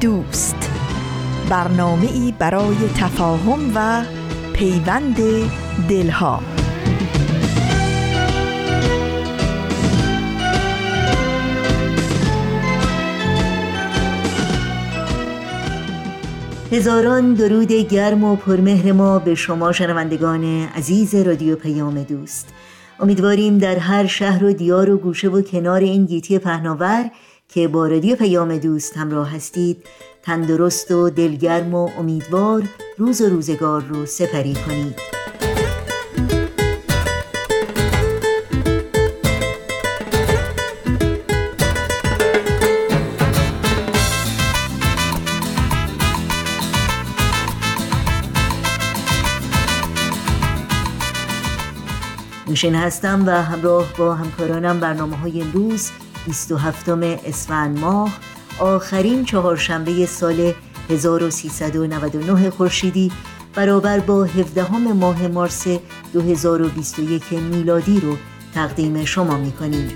دوست. برنامه ای برای تفاهم و پیوند دلها. هزاران درود گرم و پرمهر ما به شما شنوندگان عزیز رادیو پیام دوست. امیدواریم در هر شهر و دیار و گوشه و کنار این گیتی پهناور که با رادیو پیام دوست همراه هستید تندرست و دلگرم و امیدوار روز و روزگار رو سپری کنید. نوشین هستم و همراه با همکارانم برنامه های امروز 27 اسفند ماه آخرین چهارشنبه سال 1399 خورشیدی برابر با 17 ماه مارس 2021 میلادی رو تقدیم شما می کنیم.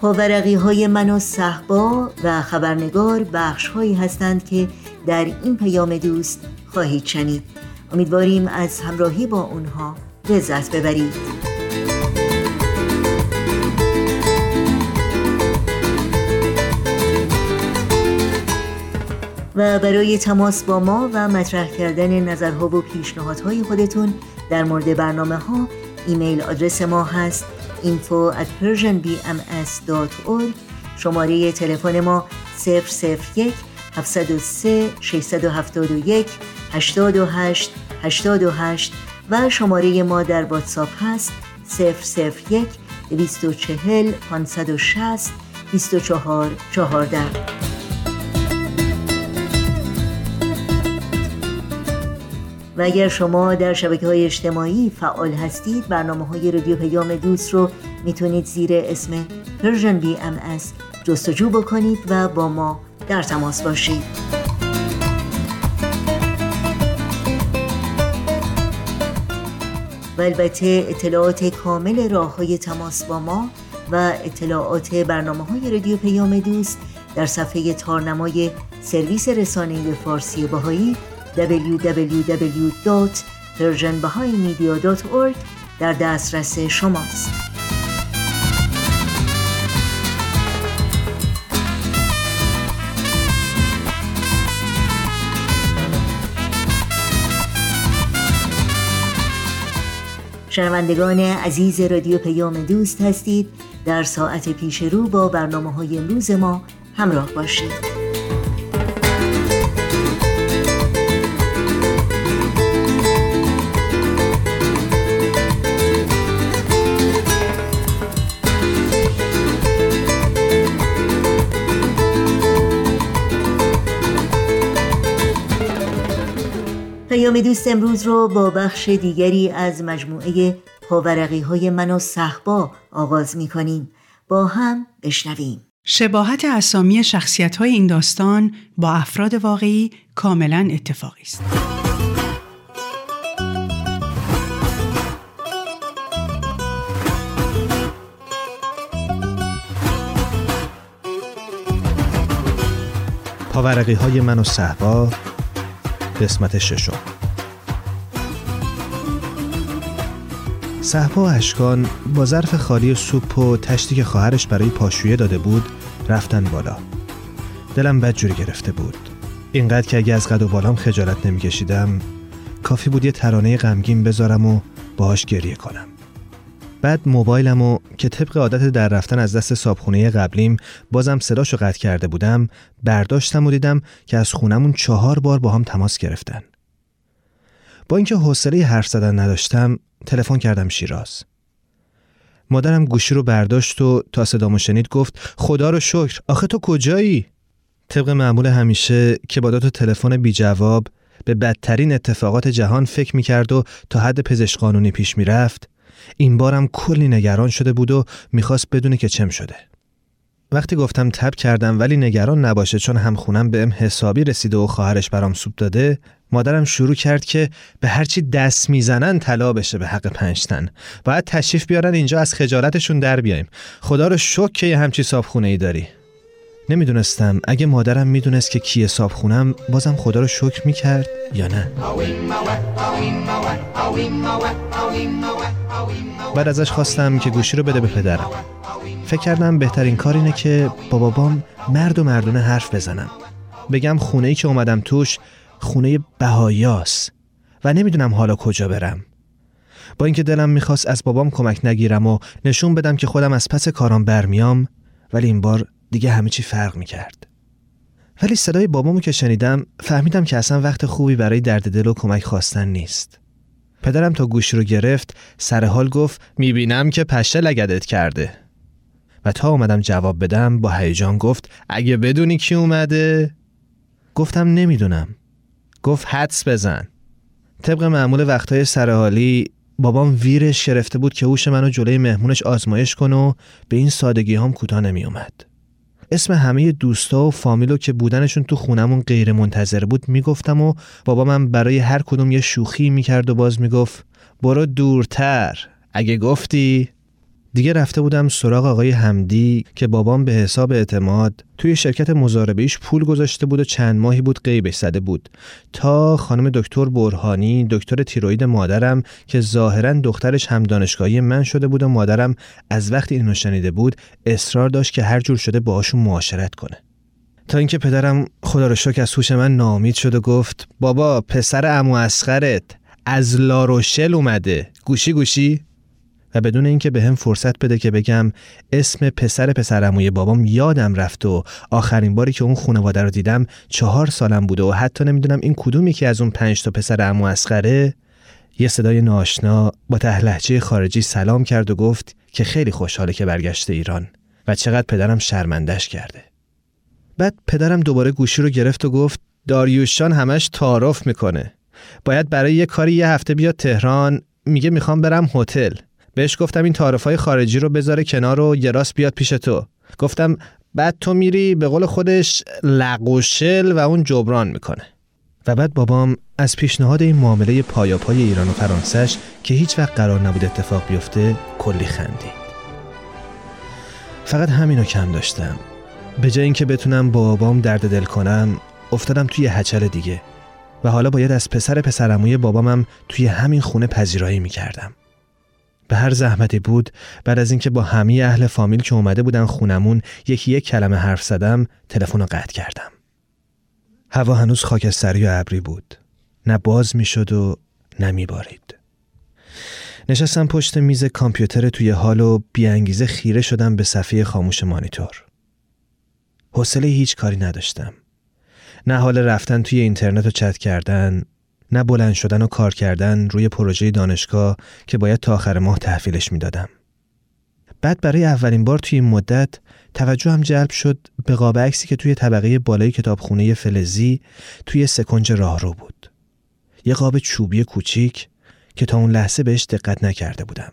پاورقی های من و صحبا و خبرنگار بخش هایی هستند که در این پیام دوست خواهید شنید. امیدواریم از همراهی با اونها لذت ببرید. و برای تماس با ما و مطرح کردن نظرها و پیشنهادهای خودتون در مورد برنامه ها ایمیل آدرس ما هست info at persianbms.org شماره تلفن ما 001 703 671 828 828 و شماره ما در واتساپ هست 001 240 560 24 14 و اگر شما در شبکه های اجتماعی فعال هستید برنامه های رادیو پیام دوست رو می‌تونید زیر اسم بی ام جستجو بکنید و با ما در تماس باشید. و البته اطلاعات کامل راه های تماس با ما و اطلاعات برنامه های رادیو پیام دوست در صفحه تارنمای سرویس رسانه فارسی باهایی www.persianbahaimedia.org در دسترس شماست. شنوندگان عزیز رادیو پیام دوست هستید در ساعت پیش رو با برنامه های امروز ما همراه باشید. پیام دوست امروز رو با بخش دیگری از مجموعه پاورقی های من و صحبا آغاز می کنیم. با هم بشنویم. شباهت اسامی شخصیت های این داستان با افراد واقعی کاملا اتفاقی است. پاورقی های من و صحبا قسمت ششم. صحبا اشکان با ظرف خالی سوپ و تشتی که خواهرش برای پاشویه داده بود رفتن بالا. دلم بد جوری گرفته بود. اینقدر که اگه از قد و بالام خجالت نمیکشیدم کافی بود یه ترانه غمگین بذارم و باهاش گریه کنم. بعد موبایلم و که طبق عادت در رفتن از دست صابخونه قبلیم بازم صداشو قطع کرده بودم برداشتم و دیدم که از خونمون چهار بار با هم تماس گرفتن. با اینکه حوصله حرف زدن نداشتم تلفن کردم شیراز. مادرم گوشی رو برداشت و تا صدامو شنید گفت خدا رو شکر آخه تو کجایی؟ طبق معمول همیشه که با دو تلفن بی جواب به بدترین اتفاقات جهان فکر می‌کرد و تا حد پزشک قانونی پیش می‌رفت این بارم کلی نگران شده بود و می‌خواست بدونه که چم شده. وقتی گفتم تب کردم ولی نگران نباشه چون همخونم به ام حسابی رسیده و خواهرش برام سوپ داده مادرم شروع کرد که به هرچی دست می‌زنن طلا بشه به حق پنجتن باید تشریف بیارن اینجا از خجالتشون در بیایم. خدا رو شک که یه همچی صابخونه ای داری. نمی‌دونستم. اگه مادرم می‌دونست که کیه صابخونم بازم خدا رو شکر می‌کرد یا نه؟ بعد ازش خواستم که گوشی رو بده به پدرم. فکر کردم بهترین کار اینه که با بابام مرد و مردونه حرف بزنم. بگم خونه ای که اومدم توش خونه بهایاس و نمی‌دونم حالا کجا برم. با اینکه دلم می‌خواست از بابام کمک نگیرم و نشون بدم که خودم از پس کارام برمیام ولی این بار دیگه همه چی فرق می‌کرد. ولی صدای بابامو که شنیدم فهمیدم که اصلا وقت خوبی برای درد دل و کمک خواستن نیست. پدرم تا گوشی رو گرفت سر حال گفت می‌بینم که پشه لگدت کرده. و تا اومدم جواب بدم با هیجان گفت اگه بدونی کی اومده؟ گفتم نمی‌دونم. گفت حدس بزن. طبق معمول وقتهای سرحالی بابام ویرش گرفته بود که هوش منو جلوی مهمونش آزمایش کن و به این سادگی هم کوتاه نمی اومد. اسم همه دوستا و فامیلو که بودنشون تو خونمون غیر منتظر بود می‌گفتم و بابا من برای هر کدوم یه شوخی می‌کرد و باز می‌گفت برو دورتر اگه گفتی. دیگه رفته بودم سراغ آقای حمدی که بابام به حساب اعتماد توی شرکت مزاربهیش پول گذاشته بود و چند ماهی بود قیبش زده بود. تا خانم دکتر برهانی دکتر تیروید مادرم که ظاهرا دخترش هم دانشگاهی من شده بود و مادرم از وقتی اینو شنیده بود اصرار داشت که هر جور شده باهاشون معاشرت کنه. تا اینکه پدرم خدا رو شکر از هوش من نامید شد و گفت بابا پسر امو اسخرت از لاروشل اومده. گوشی گوشی؟ و بدون اینکه به هم فرصت بده که بگم اسم پسر پسرموی بابام یادم رفت و آخرین باری که اون خانواده رو دیدم چهار سالم بوده و حتی نمی‌دونم این کدومی که از اون پنج تا پسر امو اسخره یه صدای ناشنا با تهلهجه خارجی سلام کرد و گفت که خیلی خوشحاله که برگشته ایران و چقدر پدرم شرمندش کرده. بعد پدرم دوباره گوشی رو گرفت و گفت داریوشان همش تعارف می‌کنه. باید برای یه کاری یه هفته بیاد تهران میگه می‌خوام برم هتل. بهش گفتم این تعارف خارجی رو بذاره کنار و یه راست بیاد پیش تو. گفتم بعد تو میری به قول خودش لقوشل و اون جبران می‌کنه. و بعد بابام از پیشنهاد این معامله پایاپای ایران و فرانسش که هیچ وقت قرار نبود اتفاق بیفته کلی خندید. فقط همینو کم داشتم. به جای اینکه بتونم با بابام درد دل کنم افتادم توی هچل دیگه. و حالا باید از پسر پسرموی بابامم توی همین خونه پذیرایی می‌کردم. به هر زحمتی بود بعد از اینکه با همه اهل فامیل که اومده بودن خونمون یکی یک کلمه حرف زدم تلفن رو قطع کردم. هوا هنوز خاکستری و ابری بود. نه باز می‌شد و نه میبارید. نشستم پشت میز کامپیوتر توی حال و بیانگیزه خیره شدم به صفحه خاموش مانیتور. حوصله هیچ کاری نداشتم. نه حال رفتن توی اینترنت و چت کردن نه بلند شدن و کار کردن روی پروژه دانشگاه که باید تا آخر ماه تحویلش می‌دادم. بعد برای اولین بار توی این مدت توجه هم جلب شد به قاب عکسی که توی طبقه بالای کتابخونه فلزی توی سکنج راهرو بود. یه قاب چوبی کوچیک که تا اون لحظه بهش دقت نکرده بودم.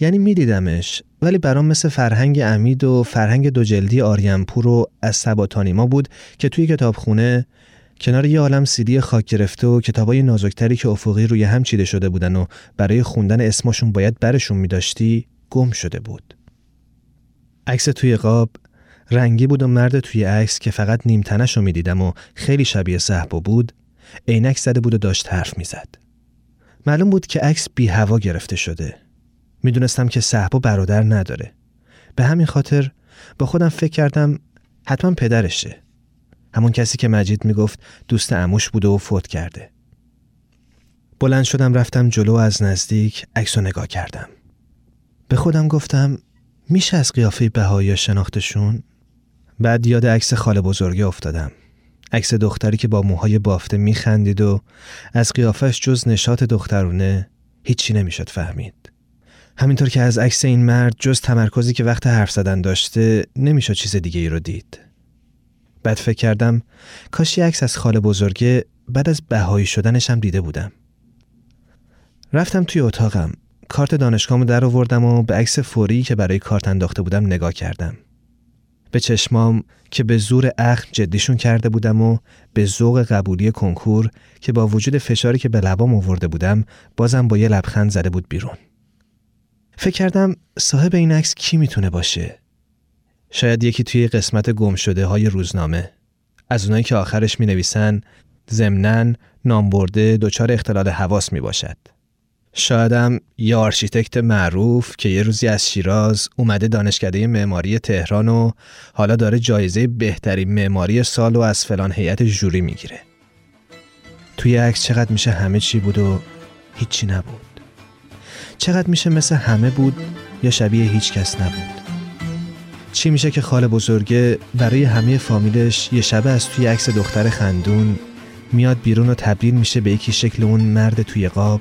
یعنی میدیدمش ولی برام مثل فرهنگ امید و فرهنگ دو جلدی آریانپور و از سباتانیما بود که توی کتابخونه کنار یه عالم سیدی خاک گرفته و کتابای نازکتری که افقی روی هم چیده شده بودن و برای خوندن اسمشون باید برشون میداشتی گم شده بود. عکس توی قاب رنگی بود و مرد توی عکس که فقط نیمتنش رو می‌دیدم و خیلی شبیه صحبا بود عینک زده بود و داشت حرف می‌زد. معلوم بود که عکس بی هوا گرفته شده. می‌دونستم که صحبا برادر نداره. به همین خاطر با خودم فکر کردم حتما پدرشه. همون کسی که مجید می‌گفت دوست اموش بوده و فوت کرده. بلند شدم رفتم جلو از نزدیک عکس نگاه کردم. به خودم گفتم میشه از قیافه بهایی شناختشون؟ بعد یاد عکس خاله بزرگه افتادم. عکس دختری که با موهای بافته میخندید و از قیافش جز نشاط دخترونه هیچی نمی‌شد فهمید. همینطور که از عکس این مرد جز تمرکزی که وقت حرف زدن داشته نمی‌شد چیز دیگه ای رو دید. بعد فکر کردم کاشی عکس از خاله بزرگه بعد از بهایی شدنش هم دیده بودم. رفتم توی اتاقم کارت دانشگاهمو در آوردم و به عکس فوری که برای کارت انداخته بودم نگاه کردم. به چشمام که به زور اخم جدیشون کرده بودم و به ذوق قبولی کنکور که با وجود فشاری که به لبام آورده بودم بازم با یه لبخند زده بود بیرون. فکر کردم صاحب این عکس کی می‌تونه باشه؟ شاید یکی توی قسمت گم شده های روزنامه از اونایی که آخرش می نویسن ضمنا نام برده دچار اختلال حواس می باشد. شایدم یه آرشیتکت معروف که یه روزی از شیراز اومده دانشکده معماری تهران و حالا داره جایزه بهترین معماری سال و از فلان هیئت ژوری می‌گیره. توی عکس چقدر میشه همه چی بود و هیچی نبود. چقدر میشه مثل همه بود یا شبیه هیچ کس نبود. چی میشه که خاله بزرگه برای همه فامیلش یه شبه از توی عکس دختر خندون میاد بیرون و تبدیل میشه به یکی شکل اون مرد توی قاب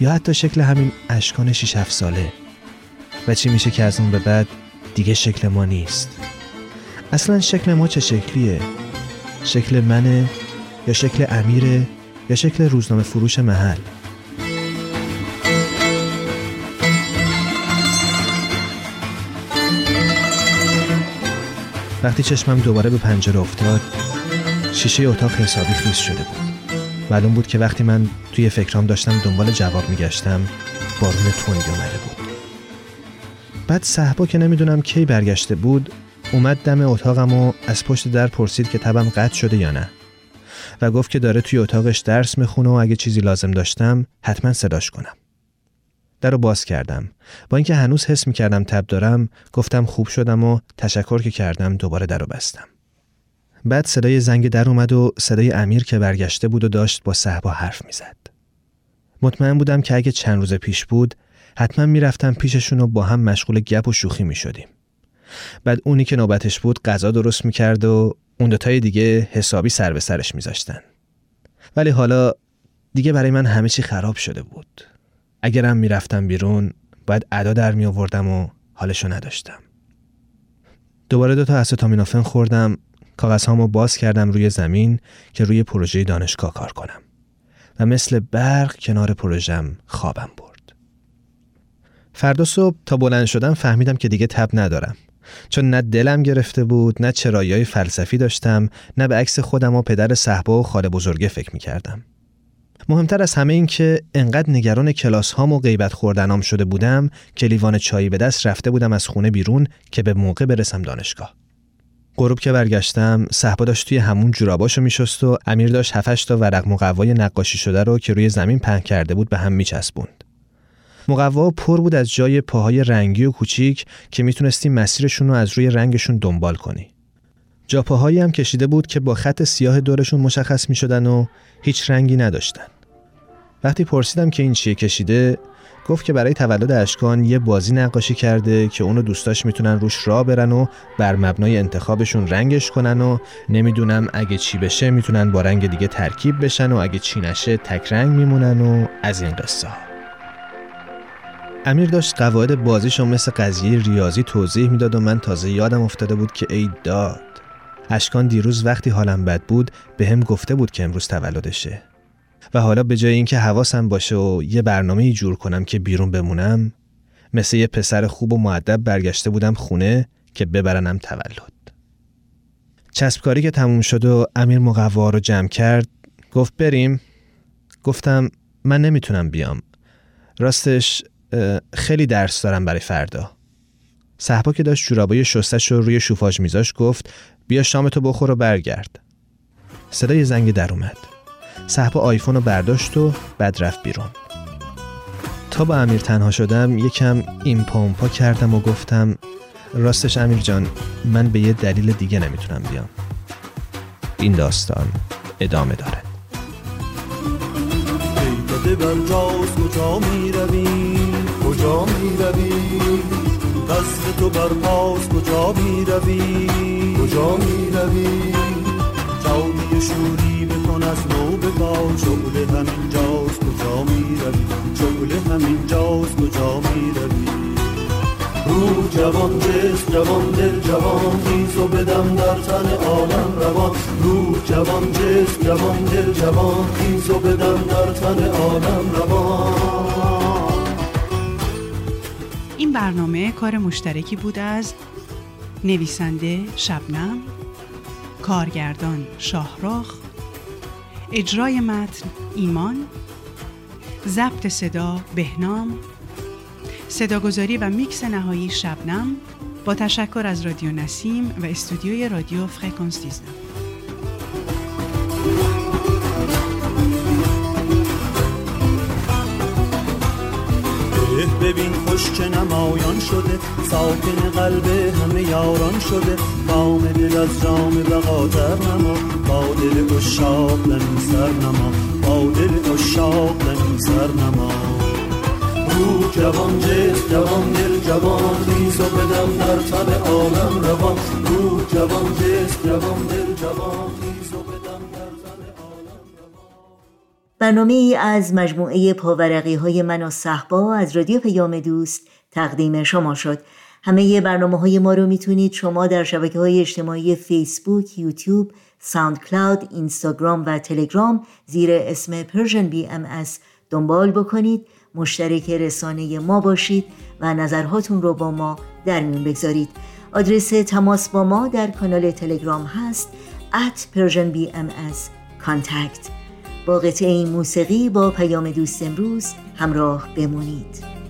یا حتی شکل همین اشکان 6 7 ساله. و چی میشه که از اون به بعد دیگه شکل ما نیست؟ اصلا شکل ما چه شکلیه؟ شکل منه یا شکل امیره یا شکل روزنامه فروش محل؟ وقتی چشمم دوباره به پنجره افتاد شیشه اتاق حسابی خیس شده بود. معلوم بود که وقتی من توی فکرام داشتم دنبال جواب میگشتم بارون تندی اومده بود. بعد صحبا که نمی‌دونم کی برگشته بود اومد دم اتاقم و از پشت در پرسید که تبم قطع شده یا نه. و گفت که داره توی اتاقش درس می‌خونه و اگه چیزی لازم داشتم حتما صداش کنم. در رو باز کردم با اینکه هنوز حس می‌کردم تب دارم گفتم خوب شدم و تشکر که کردم دوباره در رو بستم بعد صدای زنگ در اومد و صدای امیر که برگشته بود و داشت با صحبا حرف می‌زد. مطمئن بودم که اگه چند روز پیش بود حتما می‌رفتم پیششون و با هم مشغول گپ و شوخی می شدیم. بعد اونی که نوبتش بود غذا درست می‌کرد و اون دوتای دیگه حسابی سر به سرش میذاشتن. ولی حالا دیگه برای من همه چی خراب شده بود. اگرم می‌رفتم بیرون باید ادا در می آوردم و حالشو نداشتم. دوباره دو تا استامینوفن خوردم کاغذهامو باز کردم روی زمین که روی پروژه دانشگاه کار کنم و مثل برق کنار پروژم خوابم برد. فردا صبح تا بلند شدم فهمیدم که دیگه تب ندارم چون نه دلم گرفته بود نه چرایی فلسفی داشتم نه به عکس خودم و پدر صحبا و خاله بزرگه فکر می کردم. مهمتر از همه این که انقدر نگران کلاس هام و غیبت خوردنام شده بودم که لیوان چایی به دست رفته بودم از خونه بیرون که به موقع برسم دانشگاه. غروب که برگشتم صحبا داشت توی همون جوراباشو میشست و امیر داشت هفتش تا ورق مقوای نقاشی شده رو که روی زمین پهن کرده بود به هم میچسبوند. مقوا پر بود از جای پاهای رنگی و کوچیک که می‌تونستی مسیرشون رو از روی رنگشون دنبال کنی. جا پاهایی هم کشیده بود که با خط سیاه دورشون مشخص می‌شدن و هیچ رنگی نداشتن. وقتی پرسیدم که این چیه کشیده گفت که برای تولد اشکان یه بازی نقاشی کرده که اونو دوستاش می‌تونن روش را برن و بر مبنای انتخابشون رنگش کنن و نمی‌دونم اگه چی بشه می‌تونن با رنگ دیگه ترکیب بشن و اگه چی نشه تک رنگ میمونن و از این قصه. امیر داشت قواعد بازیشو مثل قضیه ریاضی توضیح می‌داد و من تازه یادم افتاده بود که ای داد اشکان دیروز وقتی حالم بد بود به هم گفته بود که امروز تولدشه. و حالا به جای اینکه حواسم باشه و یه برنامه جور کنم که بیرون بمونم مثل یه پسر خوب و معدب برگشته بودم خونه که ببرنم تولد. چسبکاری که تموم شد و امیر مقوا رو جمع کرد گفت بریم. گفتم من نمی‌تونم بیام. راستش خیلی درس دارم برای فردا. صحبا که داشت جورابای شستش رو روی شوفاژ میذاش گفت بیا شامتو بخور و برگرد. صدای زنگ در اومد. صحبا آیفون رو برداشت و بعد رفت بیرون. تا با امیر تنها شدم یکم این پامپا کردم و گفتم راستش امیر جان من به یه دلیل دیگه نمی‌تونم بیام. این داستان ادامه داره. بر کجا می روی کجا می روی دست تو بر پاس کجا می روی کجا می روی شوری بکن از نو بگا شغل همین جاست کجا می روی شغل همین جاست کجا می روی رو جوان جسم جوان دل جوان خیز و بدم در تن عالم روان. رو جوان جسم جوان دل جوان خیز و بدم در تن عالم روان. این برنامه کار مشترکی بود از نویسنده شبنم کارگردان شاهراخ اجرای متن ایمان. ضبط صدا بهنام. صداگذاری و میکس نهایی شبنم. با تشکر از رادیو نسیم و استودیوی رادیو فرکانس 19 خوش چه نمایان شده ساکن قلب همه یاران شده. بام دل از جام بقاتر نما با دل اشاق لنی سر نما. با دل اشاق لنی سر نما. روح جوان جسم جوان دل جوان خیز و بدم در تن عالم روان روح جوان جسم جوان دل جوان برنامه ای از مجموعه پاورقی های من و صهبا از رادیو پیام دوست تقدیم شما شد. همه برنامه های ما رو می‌تونید شما در شبکه های اجتماعی فیسبوک، یوتیوب، SoundCloud، اینستاگرام و تلگرام زیر اسم بی ام دنبال بکنید. مشترک رسانه ما باشید و نظرهاتون رو با ما در میون بگذارید. آدرس تماس با ما در کانال تلگرام هست at persianbms contact. با قطعه این موسیقی با پیام دوست امروز همراه بمونید.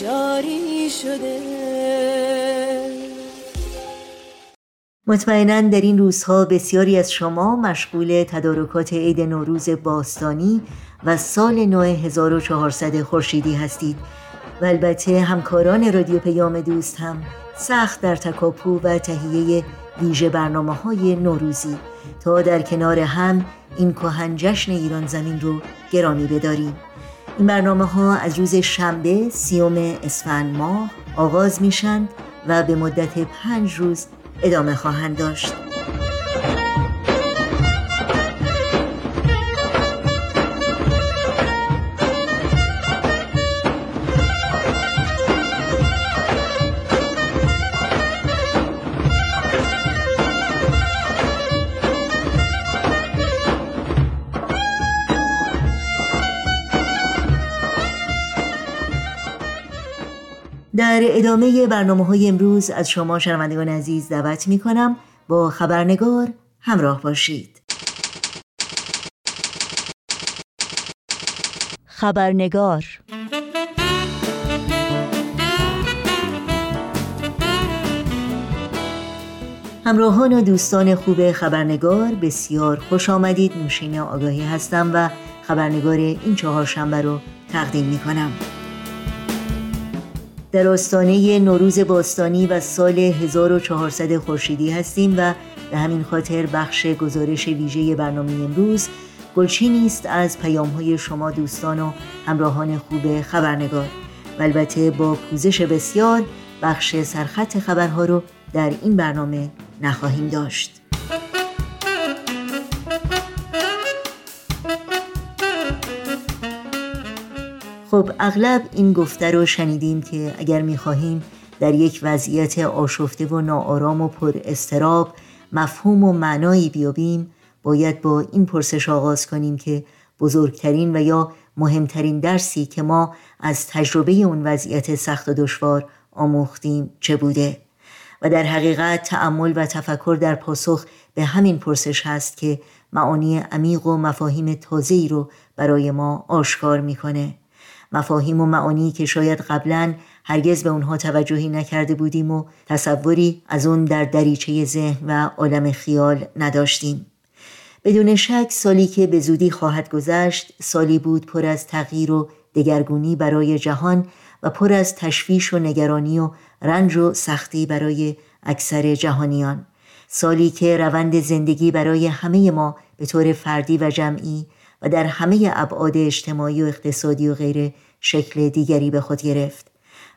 جاری شده. مطمئنا در این روزها بسیاری از شما مشغول تدارکات عید نوروز باستانی و سال نو 1400 خورشیدی هستید و البته همکاران رادیو پیام دوست هم سخت در تکاپو و تهیه ویژه برنامه های نوروزی. تا در کنار هم این کهن جشن ایران زمین رو گرامی بداریم. این برنامه ها از روز شنبه سیوم اسفند ماه آغاز میشند و به مدت پنج روز ادامه خواهند داشت. در ادامه برنامه های امروز از شما شنوندگان عزیز دعوت می کنم با خبرنگار همراه باشید. خبرنگار همراهان و دوستان خوب خبرنگار بسیار خوش آمدید. نوشین آگاهی هستم و خبرنگار این چهار شنبه رو تقدیم می کنم در آستانه نوروز باستانی و سال 1400 خورشیدی هستیم و به همین خاطر بخش گزارش ویژه برنامه امروز گلچینی است از پیام های شما دوستان و همراهان خوب خبرنگار. و البته با پوزش بسیار بخش سرخط خبرها رو در این برنامه نخواهیم داشت. خب اغلب این گفته رو شنیدیم که اگر می‌خواهیم در یک وضعیت آشفته و ناآرام و پر استراب مفهوم و معنایی بیابیم باید با این پرسش آغاز کنیم که بزرگترین و یا مهمترین درسی که ما از تجربه اون وضعیت سخت و دشوار آموختیم چه بوده؟ و در حقیقت تأمل و تفکر در پاسخ به همین پرسش هست که معانی عمیق و مفاهیم تازه‌ای رو برای ما آشکار می‌کنه. مفاهیم و معانی که شاید قبلا هرگز به اونها توجهی نکرده بودیم و تصوری از اون در دریچه ذهن و عالم خیال نداشتیم. بدون شک سالی که به زودی خواهد گذشت سالی بود پر از تغییر و دگرگونی برای جهان و پر از تشویش و نگرانی و رنج و سختی برای اکثر جهانیان. سالی که روند زندگی برای همه ما به طور فردی و جمعی و در همه ابعاد اجتماعی و اقتصادی و غیره شکل دیگری به خود گرفت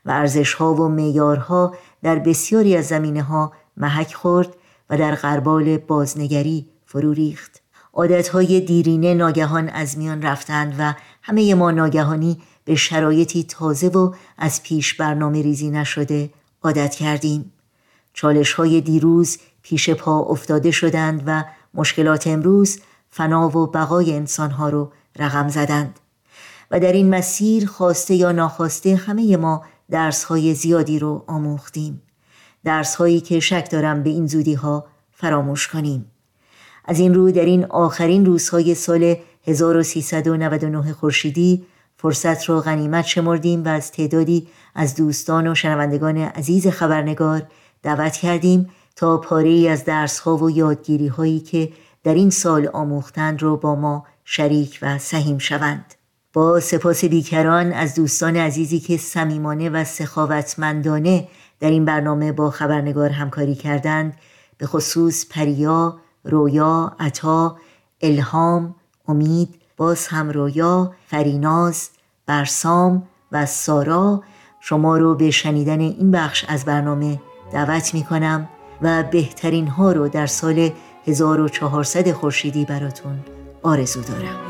و ارزشها و معیارها در بسیاری از زمینه ها محک خورد و در غربال بازنگری فرو ریخت. عادتهای دیرینه ناگهان از میان رفتند و همه ما ناگهانی به شرایطی تازه و از پیش برنامه ریزی نشده عادت کردیم. چالش های دیروز پیش پا افتاده شدند و مشکلات امروز فنا و بقای انسانها رو رقم زدند. و در این مسیر خواسته یا ناخواسته همه ما درسهای زیادی رو آموختیم. درسهایی که شک دارم به این زودی ها فراموش کنیم. از این رو در این آخرین روزهای سال 1399 خورشیدی فرصت رو غنیمت شمردیم و از تعدادی از دوستان و شنوندگان عزیز خبرنگار دعوت کردیم تا پاره ای از درس ها و یادگیری هایی که در این سال آموختند رو با ما شریک و سهیم شوند. با سپاس بیکران از دوستان عزیزی که صمیمانه و سخاوتمندانه در این برنامه با خبرنگار همکاری کردند به خصوص پریا، رویا، عطا، الهام، امید، باز هم رویا، فریناز، برسام و سارا. شما رو به شنیدن این بخش از برنامه دعوت می کنم و بهترین ها رو در سال 1400 خورشیدی براتون آرزو دارم.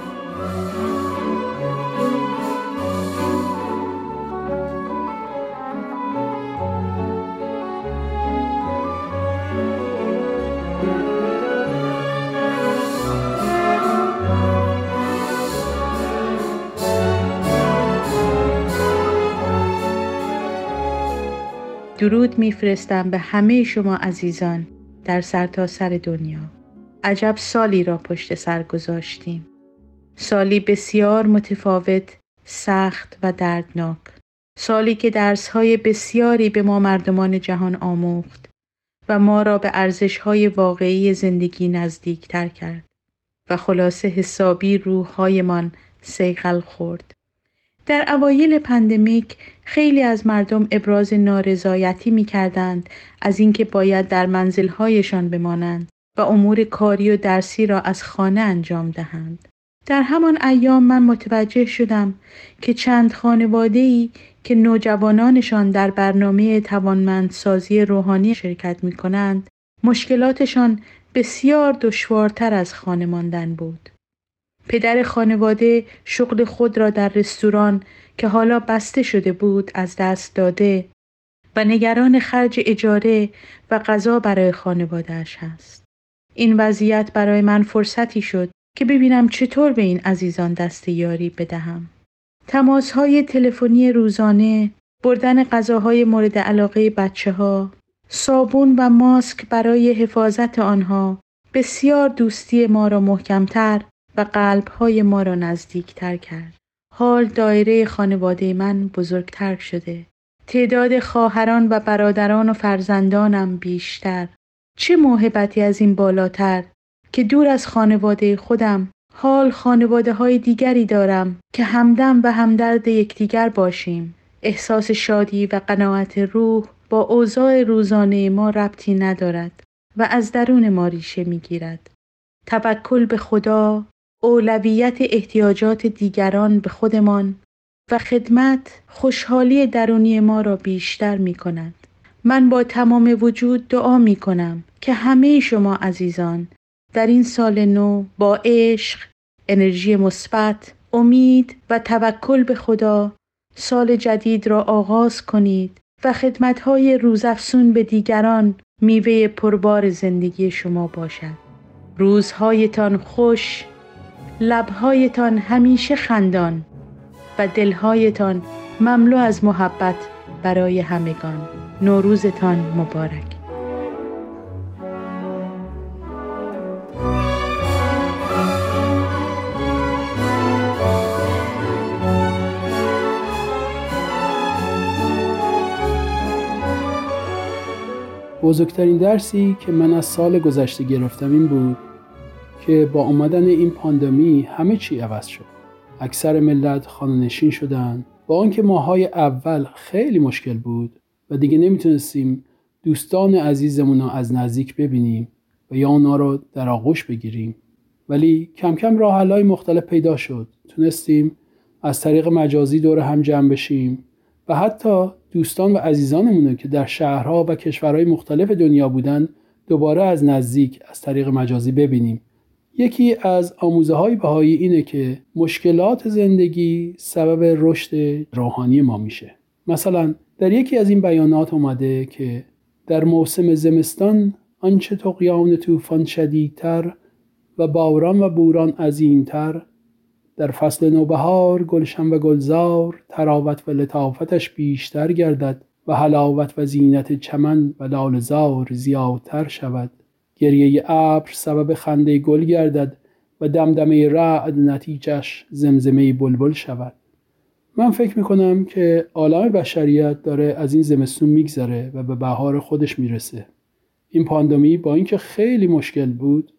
درود میفرستم به همه شما عزیزان در سرتاسر سر دنیا. عجب سالی را پشت سر گذاشتیم. سالی بسیار متفاوت سخت و دردناک. سالی که درسهای بسیاری به ما مردمان جهان آموخت و ما را به ارزشهای واقعی زندگی نزدیکتر کرد و خلاصه حسابی روحهایمان سیغل خورد. در اوایل پندمیک خیلی از مردم ابراز نارضایتی می کردند از اینکه باید در منزلهایشان بمانند و امور کاری و درسی را از خانه انجام دهند. در همان ایام من متوجه شدم که چند خانواده ای که نوجوانانشان در برنامه توانمندسازی روحانی شرکت می کنند مشکلاتشان بسیار دشوارتر از خانه ماندن بود. پدر خانواده شغل خود را در رستوران که حالا بسته شده بود از دست داده و نگران خرج اجاره و غذا برای خانوادهش هست. این وضعیت برای من فرصتی شد که ببینم چطور به این عزیزان دست یاری بدهم. تماس تلفنی روزانه، بردن غذاهای مورد علاقه بچه ها، صابون و ماسک برای حفاظت آنها بسیار دوستی ما را محکمتر و قلبهای ما را نزدیکتر کرد. حال دایره خانواده من بزرگتر شده. تعداد خواهران و برادران و فرزندانم بیشتر. چه موهبتی از این بالاتر که دور از خانواده خودم حال خانواده های دیگری دارم که همدم و همدرد یکدیگر باشیم. احساس شادی و قناعت روح با اوضاع روزانه ما ربطی ندارد و از درون ما ریشه می‌گیرد. توکل به خدا اولویت احتیاجات دیگران به خودمان و خدمت خوشحالی درونی ما را بیشتر می کند. من با تمام وجود دعا می کنم که همه شما عزیزان در این سال نو با عشق، انرژی مثبت، امید و توکل به خدا سال جدید را آغاز کنید و خدمتهای روزافسون به دیگران میوه پربار زندگی شما باشد. روزهایتان خوش لبهایتان همیشه خندان و دلهایتان مملو از محبت برای همگان. نوروزتان مبارک. بزرگترین درسی که من از سال گذشته گرفتم این بود که با آمدن این پاندمی همه چی عوض شد. اکثر ملت خانه‌نشین شدن. با آنکه ماهای اول خیلی مشکل بود و دیگه نمی‌تونستیم دوستان عزیزمون رو از نزدیک ببینیم و یا اونا رو در آغوش بگیریم. ولی کم کم راه مختلف پیدا شد. تونستیم از طریق مجازی دور هم جمع بشیم و حتی دوستان و عزیزانمون که در شهرها و کشورهای مختلف دنیا بودن دوباره از نزدیک از طریق مجازی ببینیم. یکی از آموزه های بهایی اینه که مشکلات زندگی سبب رشد روحانی ما میشه. مثلا در یکی از این بیانات اومده که در موسم زمستان آنچه تقیان طوفان شدیدتر و باران و بوران عظیمتر در فصل نوبهار گلشن و گلزار تراوت و لطافتش بیشتر گردد و حلاوت و زینت چمن و لالزار زیادتر شود. گریه ابر سبب خنده گل گردد و دمدمه رعد نتیجش زمزمه بلبل شود. من فکر می‌کنم که عالم بشریت داره از این زمستون میگذره و به بهار خودش می‌رسه. این پاندمی با اینکه خیلی مشکل بود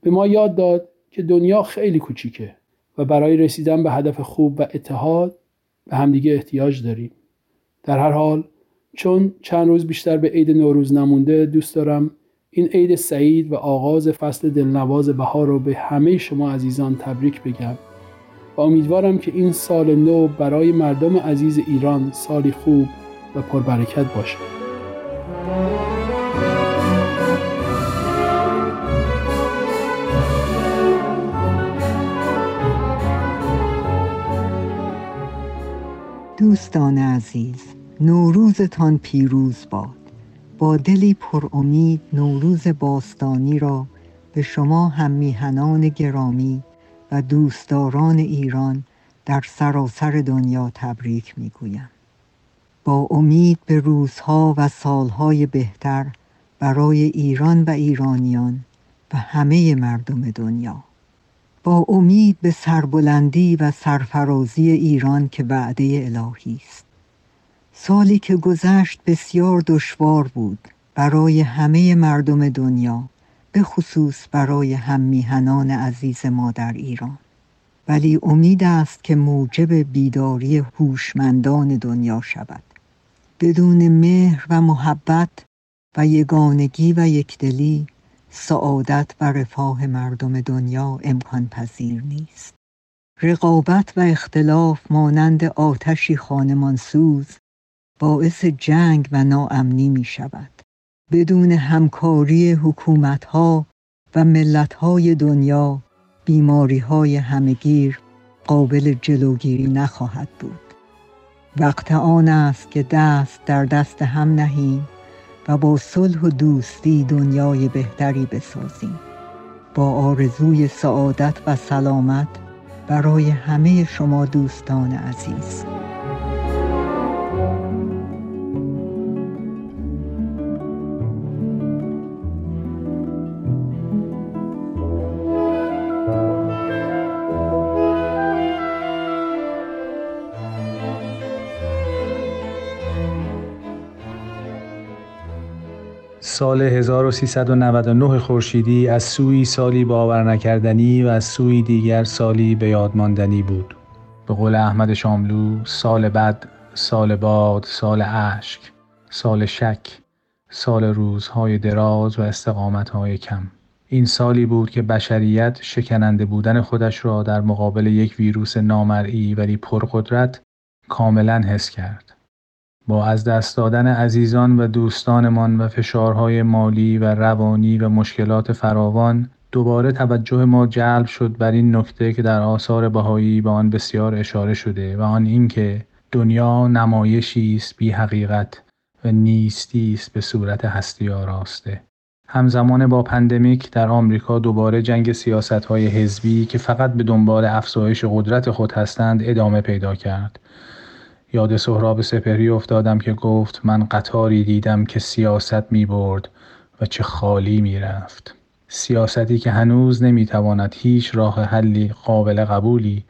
به ما یاد داد که دنیا خیلی کوچیکه و برای رسیدن به هدف خوب و اتحاد به همدیگه احتیاج داریم. در هر حال چون چند روز بیشتر به عید نوروز نمونده دوست دارم این عید سعید و آغاز فصل دلنواز بهار رو به همه شما عزیزان تبریک بگم و امیدوارم که این سال نو برای مردم عزیز ایران سالی خوب و پربرکت باشه. دوستان عزیز نوروزتان پیروز باد. با دلی پر امید نوروز باستانی را به شما هم میهنان گرامی و دوستداران ایران در سراسر دنیا تبریک می‌گویم. با امید به روزها و سالهای بهتر برای ایران و ایرانیان و همه مردم دنیا. با امید به سربلندی و سرفرازی ایران که وعده الهی است. سالی که گذشت بسیار دشوار بود برای همه مردم دنیا به خصوص برای هم میهنان عزیز ما در ایران. ولی امید است که موجب بیداری هوشمندان دنیا شود. بدون مهر و محبت و یگانگی و یکدلی سعادت و رفاه مردم دنیا امکان پذیر نیست. رقابت و اختلاف مانند آتشی خانمانسوز باعث جنگ و ناامنی می شود بدون همکاری حکومتها و ملتهای دنیا بیماری های همگیر قابل جلوگیری نخواهد بود. وقت آن است که دست در دست هم نهیم و با صلح و دوستی دنیای بهتری بسازیم. با آرزوی سعادت و سلامت برای همه شما دوستان عزیز. سال 1399 خورشیدی از سوی سالی باور نکردنی و از سوی دیگر سالی به یادماندنی بود. به قول احمد شاملو سال بد، سال باد، سال اشک، سال شک، سال روزهای دراز و استقامتهای کم. این سالی بود که بشریت شکننده بودن خودش را در مقابل یک ویروس نامرئی ولی پرقدرت کاملا حس کرد. با از دست دادن عزیزان و دوستانمان و فشارهای مالی و روانی و مشکلات فراوان دوباره توجه ما جلب شد بر این نکته که در آثار بهایی به آن بسیار اشاره شده و آن اینکه دنیا نمایشی است بی حقیقت و نیستی است به صورت هستی آراسته. همزمان با پندمیک در آمریکا دوباره جنگ سیاست های حزبی که فقط به دنبال افزایش قدرت خود هستند ادامه پیدا کرد. یاد سهراب سپهری افتادم که گفت من قطاری دیدم که سیاست می برد و چه خالی می رفت. سیاستی که هنوز نمی تواند هیچ راه حلی قابل قبولی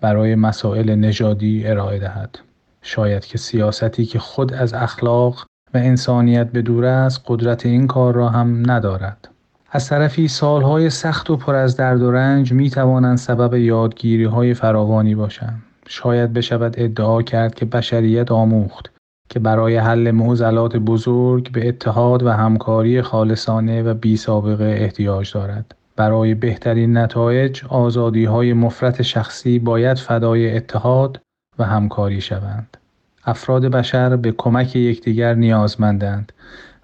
برای مسائل نژادی ارائه دهد. شاید که سیاستی که خود از اخلاق و انسانیت به دور است قدرت این کار را هم ندارد. از طرفی سالهای سخت و پر از درد و رنج می توانند سبب یادگیری های فراوانی باشند. شاید بشود ادعا کرد که بشریت آموخت که برای حل معضلات بزرگ به اتحاد و همکاری خالصانه و بی سابقه احتیاج دارد. برای بهترین نتایج آزادی های مفرت شخصی باید فدای اتحاد و همکاری شوند. افراد بشر به کمک یکدیگر نیازمندند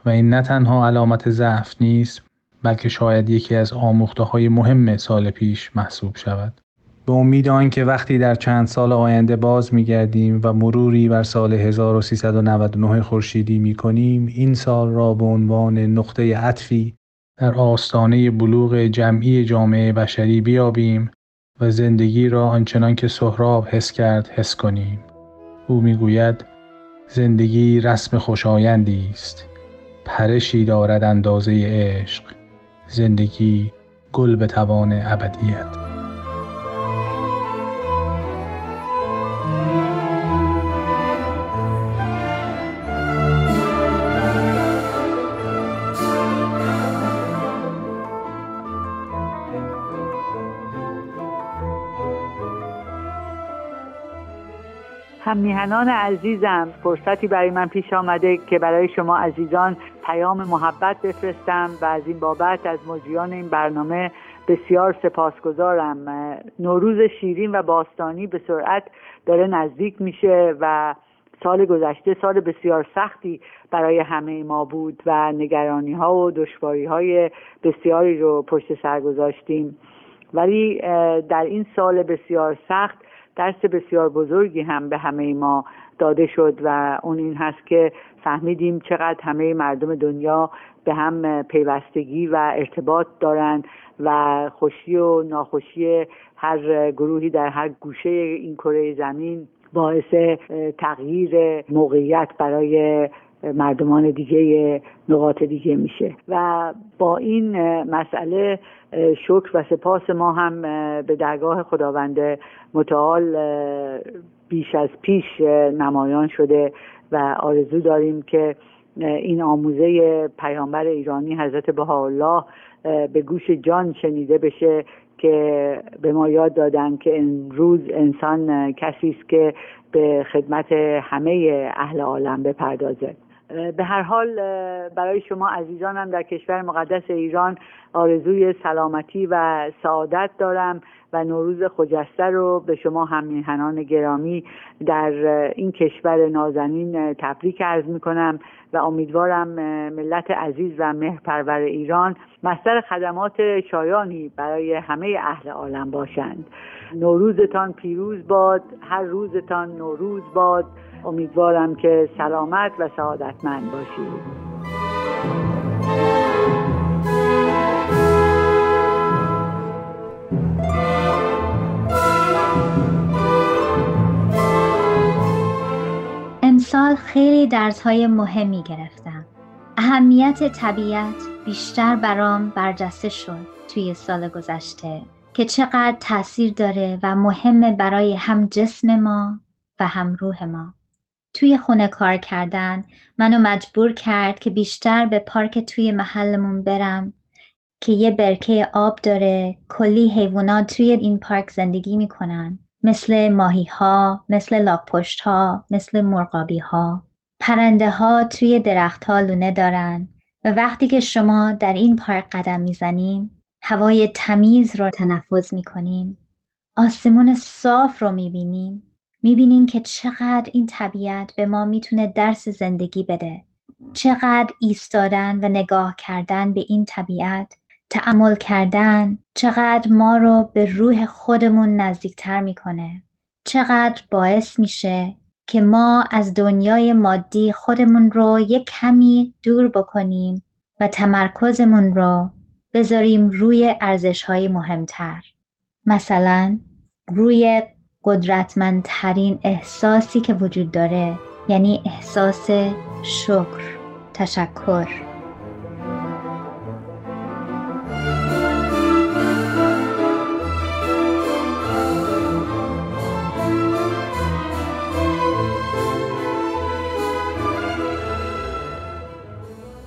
و این نه تنها علامت ضعف نیست بلکه شاید یکی از آموخته های مهم سال پیش محسوب شود. به امید آنکه وقتی در چند سال آینده باز میگردیم و مروری بر سال 1399 خورشیدی می کنیم این سال را به عنوان نقطه عطفی در آستانه بلوغ جمعی جامعه بشری بیابیم و زندگی را آنچنان که سهراب حس کرد حس کنیم. او می‌گوید زندگی رسم خوشایندی است. پرشی دارد اندازه عشق. زندگی گل به توان ابدیت. میهنان عزیزم. فرصتی برای من پیش آمده که برای شما عزیزان پیام محبت بفرستم و از این بابت از مجریان این برنامه بسیار سپاسگزارم. نوروز شیرین و باستانی به سرعت داره نزدیک میشه و سال گذشته سال بسیار سختی برای همه ما بود و نگرانی ها و دشواری های بسیاری رو پشت سر گذاشتیم. ولی در این سال بسیار سخت درس بسیار بزرگی هم به همه ما داده شد و اون این هست که فهمیدیم چقدر همه مردم دنیا به هم پیوستگی و ارتباط دارند و خوشی و ناخوشی هر گروهی در هر گوشه این کره زمین باعث تغییر موقعیت برای مردمان دیگه نقاط دیگه میشه. و با این مسئله شکر و سپاس ما هم به درگاه خداوند متعال بیش از پیش نمایان شده و آرزو داریم که این آموزه پیامبر ایرانی حضرت بهاءالله به گوش جان شنیده بشه که به ما یاد دادن که امروز انسان کسی است که به خدمت همه اهل عالم بپردازه. به هر حال برای شما عزیزانم در کشور مقدس ایران آرزوی سلامتی و سعادت دارم و نوروز خجسته رو به شما همیهنان گرامی در این کشور نازنین تبریک عرض می کنم و امیدوارم ملت عزیز و مهرپرور ایران مستر خدمات شایانی برای همه اهل عالم باشند. نوروزتان پیروز باد هر روزتان نوروز باد. امیدوارم که سلامت و سعادتمند باشید. امسال خیلی درس های مهمی گرفتم. اهمیت طبیعت بیشتر برام برجسته شد توی سال گذشته که چقدر تاثیر داره و مهمه برای هم جسم ما و هم روح ما. توی خونه کار کردن. منو مجبور کرد که بیشتر به پارک توی محلمون برم که یه برکه آب داره. کلی حیوانات توی این پارک زندگی می‌کنن. مثل ماهی ها، مثل لاکپشت ها، مثل مرغابی ها. پرنده ها توی درخت ها لونه دارن. و وقتی که شما در این پارک قدم می‌زنیم هوای تمیز رو تنفس می‌کنیم آسمون صاف رو می‌بینیم می‌بینیم که چقدر این طبیعت به ما می‌تونه درس زندگی بده. چقدر ایستادن و نگاه کردن به این طبیعت تعمل کردن چقدر ما رو به روح خودمون نزدیکتر می‌کنه. چقدر باعث میشه که ما از دنیای مادی خودمون رو یک کمی دور بکنیم و تمرکزمون رو بذاریم روی ارزش های مهمتر. مثلا روی قدرتمندترین احساسی که وجود داره یعنی احساس شکر تشکر.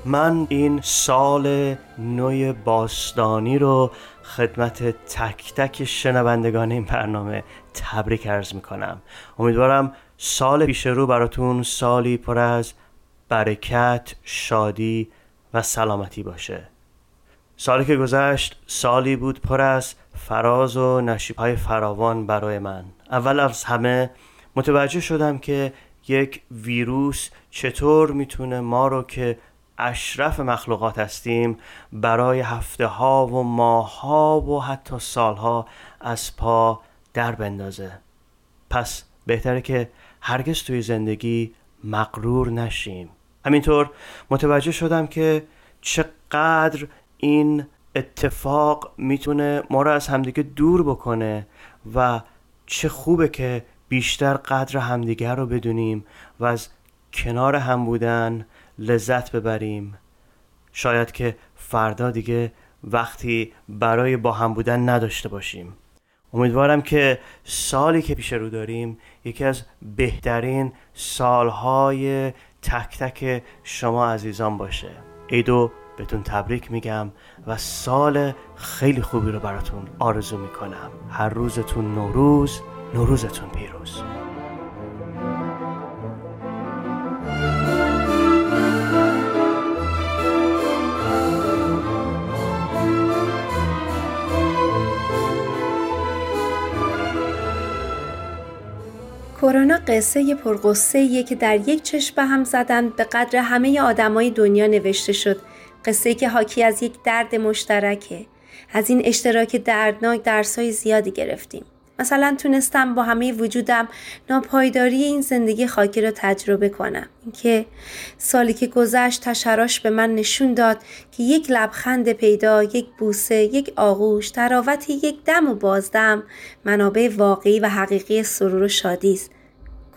من این سال نوی باستانی رو خدمت تک تک شنوندگان این برنامه تبریک ارز می‌کنم. امیدوارم سال پیش رو براتون سالی پر از برکت، شادی و سلامتی باشه. سالی که گذشت سالی بود پر از فراز و نشیب های فراوان برای من. اول از همه متوجه شدم که یک ویروس چطور می‌تونه ما رو که اشرف مخلوقات هستیم برای هفته ها و ماه ها و حتی سالها از پا در بندازه. پس بهتره که هرگز توی زندگی مقرور نشیم. همینطور متوجه شدم که چقدر این اتفاق می‌تونه ما رو از همدیگه دور بکنه و چه خوبه که بیشتر قدر همدیگه رو بدونیم و از کنار هم بودن لذت ببریم. شاید که فردا دیگه وقتی برای با هم بودن نداشته باشیم. امیدوارم که سالی که پیش رو داریم یکی از بهترین سالهای تک تک شما عزیزان باشه. عیدو بهتون تبریک میگم و سال خیلی خوبی رو براتون آرزو می‌کنم. هر روزتون نوروز نوروزتون پیروز. کرونا قصه پرقصه که در یک چشم به هم زدن به قدر همه آدمای دنیا نوشته شد. قصه که حاکی از یک درد مشترکه. از این اشتراک دردناک درسای زیادی گرفتیم. مثلا تونستم با همه وجودم ناپایداری این زندگی خاکی را تجربه کنم. اینکه سالی که گذشت تشراش به من نشون داد که یک لبخند پیدا یک بوسه یک آغوش تراوت یک دم و بازدم منابع واقعی و حقیقی سرور و شادی است.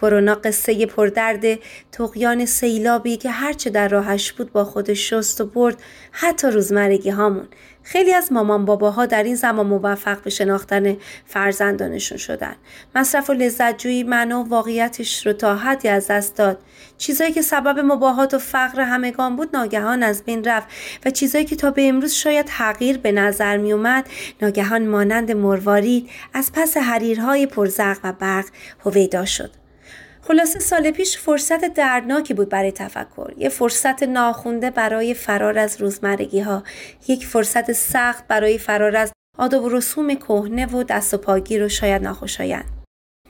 کرونا قصه پردرد تقیان سیلابی که هرچه در راهش بود با خودش شست و برد حتی روزمرگی هامون. خیلی از مامان باباها در این زمان موفق به شناختن فرزندانشون شدن. مصرف و لذت جویی معنا و واقعیتش رو تا حدی از دست داد. چیزایی که سبب مباهات و فقر همگان بود ناگهان از بین رفت و چیزایی که تا به امروز شاید حقیر به نظر می اومد ناگهان مانند مروارید از پس حریرهای پرزرق و برق هویدا شد. خلاصه سال پیش فرصت دردناکی بود برای تفکر. یه فرصت ناخونده برای فرار از روزمرگی ها یک فرصت سخت برای فرار از آداب و رسوم کهنه و دست و پاگیر و شاید ناخوشایند.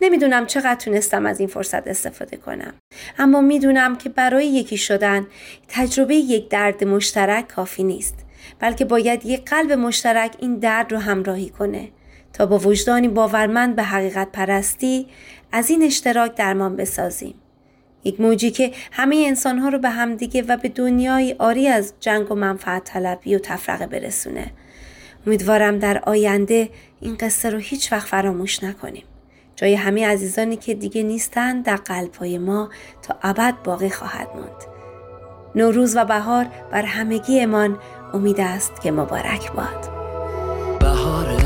نمی‌دونم چقدر تونستم از این فرصت استفاده کنم. اما می‌دونم که برای یکی شدن تجربه یک درد مشترک کافی نیست. بلکه باید یک قلب مشترک این درد رو همراهی کنه. تا با وجدانی باورمند به حقیقت پرستی از این اشتراک درمان بسازیم. یک موجی که همه انسانها رو به همدیگه و به دنیای آری از جنگ و منفعت طلبی و تفرقه برسونه. امیدوارم در آینده این قصه رو هیچ وقت فراموش نکنیم. جای همه عزیزانی که دیگه نیستن در قلبهای ما تا ابد باقی خواهد موند. نوروز و بهار بر همگی امان امید است که مبارک باد. بهاره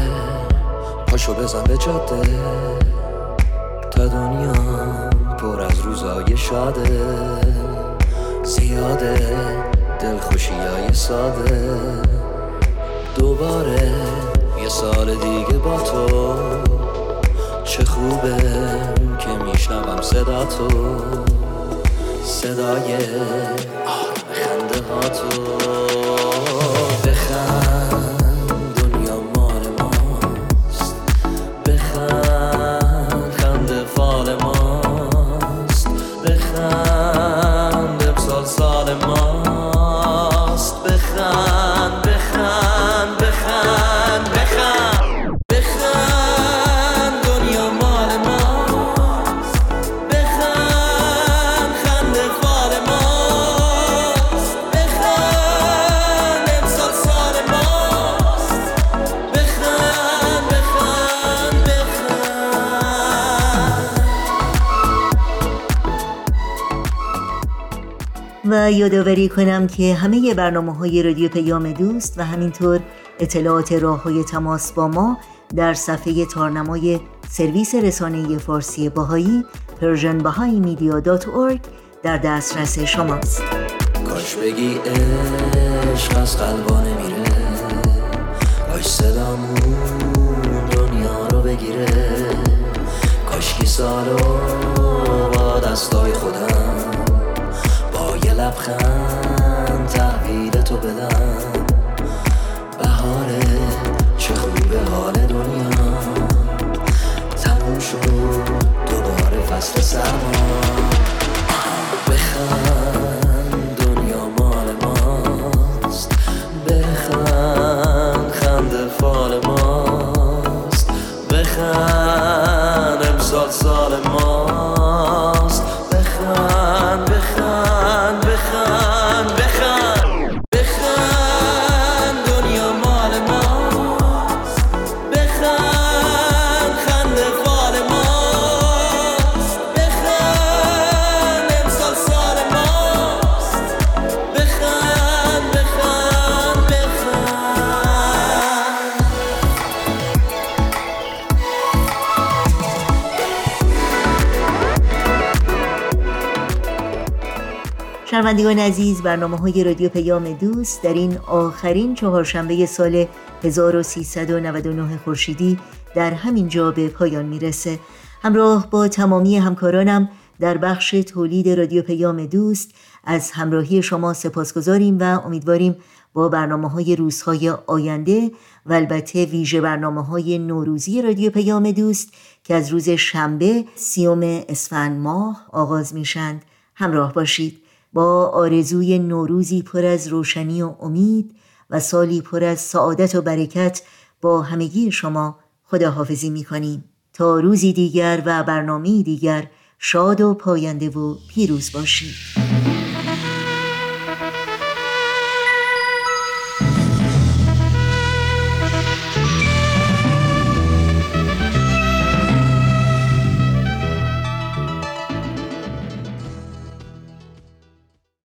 پاشو بزن به جاده تا دنیا پر از روزای شاده زیاده دلخوشی های ساده. دوباره یه سال دیگه با تو چه خوبه که میشنوم صدا تو صدای خنده ها تو. یادآوری کنم که همه برنامه های رادیو پیام دوست و همینطور اطلاعات راه های تماس با ما در صفحه تارنمای سرویس رسانه فارسی بهائی Persian Bahá'í Media در دسترس شماست. کاش بگی عشق از قلبا نمیره کاش صدامون دنیا رو بگیره کاش کی سالو با دستای خودم لبخند تحویل تو بدم. بهاره چه خوبه حال دنیا. تموم شد دوباره فصل سرما. بخند دنیا مال ماست. بخند خنده فال شنوندگان عزیز برنامه های رادیو پیام دوست در این آخرین چهارشنبه سال 1399 خورشیدی در همین جا به پایان می‌رسه. همراه با تمامی همکارانم در بخش تولید رادیو پیام دوست از همراهی شما سپاسگزاریم و امیدواریم با برنامه های روزهای آینده و البته ویژه برنامه های نوروزی رادیو پیام دوست که از روز شنبه سیوم اسفند ماه آغاز میشند همراه باشید. با آرزوی نوروزی پر از روشنی و امید و سالی پر از سعادت و برکت با همگی شما خداحافظی می کنیم تا روزی دیگر و برنامه دیگر شاد و پاینده و پیروز باشید.